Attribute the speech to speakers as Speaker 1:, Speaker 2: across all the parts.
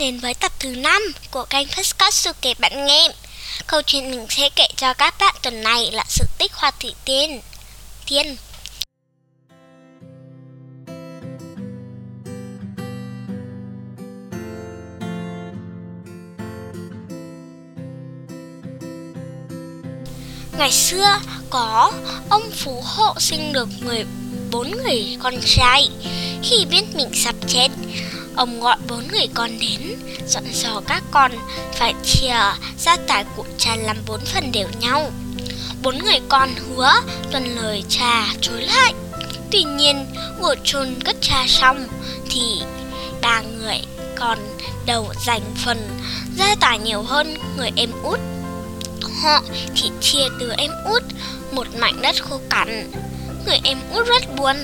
Speaker 1: đến với tập thứ 5 của kênh Postcard Sư kể bạn nghe. Câu chuyện mình sẽ kể cho các bạn tuần này là sự tích hoa thủy tiên. Tiên. Ngày xưa, có ông phú hộ sinh được 14 người con trai. Khi biết mình sắp chết Ông gọi bốn người con đến, Dặn dò các con Phải chia gia tài của cha làm bốn phần đều nhau. Bốn người con hứa tuân lời cha chối lại. Tuy nhiên vừa chôn cất cha xong Thì ba người còn đầu dành phần gia tài nhiều hơn người em út. Họ thì chia từ em út một mảnh đất khô cằn. Người em út rất buồn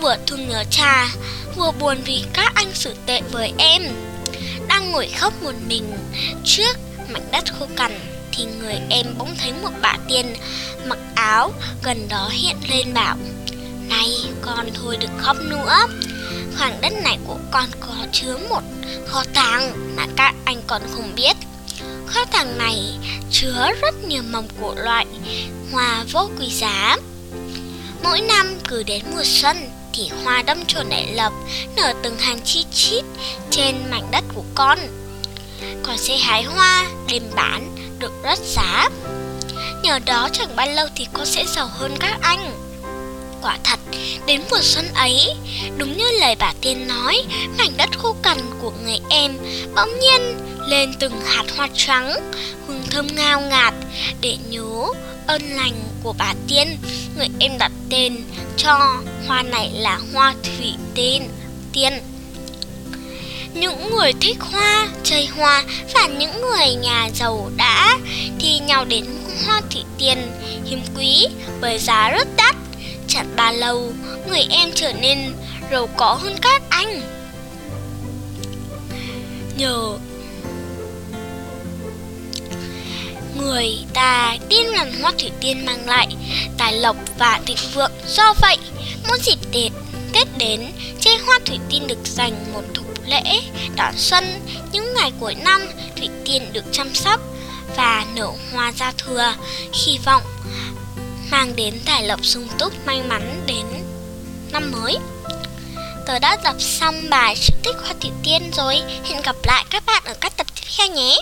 Speaker 1: Vừa thương nhớ cha, vừa buồn vì các anh xử tệ với em. Đang ngồi khóc một mình, trước mảnh đất khô cằn Thì người em bỗng thấy một bà tiên mặc áo gần đó hiện lên bảo, Này, con thôi đừng khóc nữa. Khoảng đất này của con có chứa một kho tàng mà các anh còn không biết. Kho tàng này chứa rất nhiều mầm của loại hoa vô quý giá. Mỗi năm cứ đến mùa xuân thì hoa đâm chồi nảy lộc nở từng hàng chi chít trên mảnh đất của con. Con sẽ hái hoa đem bán được rất giá. Nhờ đó chẳng bao lâu thì con sẽ giàu hơn các anh. Quả thật, đến mùa xuân ấy, đúng như lời bà tiên nói, mảnh đất khô cằn của người em bỗng nhiên lên từng hạt hoa trắng, hương thơm ngào ngạt để nhớ ơn lành của bà tiên, người em đặt tên cho hoa này là hoa thủy tiên tiên. Những người thích hoa, chơi hoa và những người nhà giàu đã thì nhau đến hoa thủy tiên hiếm quý với giá rất đắt. Chẳng bao lâu, người em trở nên giàu có hơn các anh. Nhờ người ta tin rằng hoa thủy tiên mang lại tài lộc và thịnh vượng. Do vậy mỗi dịp tết tết đến chơi hoa thủy tiên được dành một thủ lễ đón xuân những ngày cuối năm, thủy tiên được chăm sóc và nở hoa ra thừa, hy vọng mang đến tài lộc sung túc may mắn đến năm mới. Tớ đã đọc xong bài sự tích hoa thủy tiên rồi. Hẹn gặp lại các bạn ở các tập tiếp theo nhé!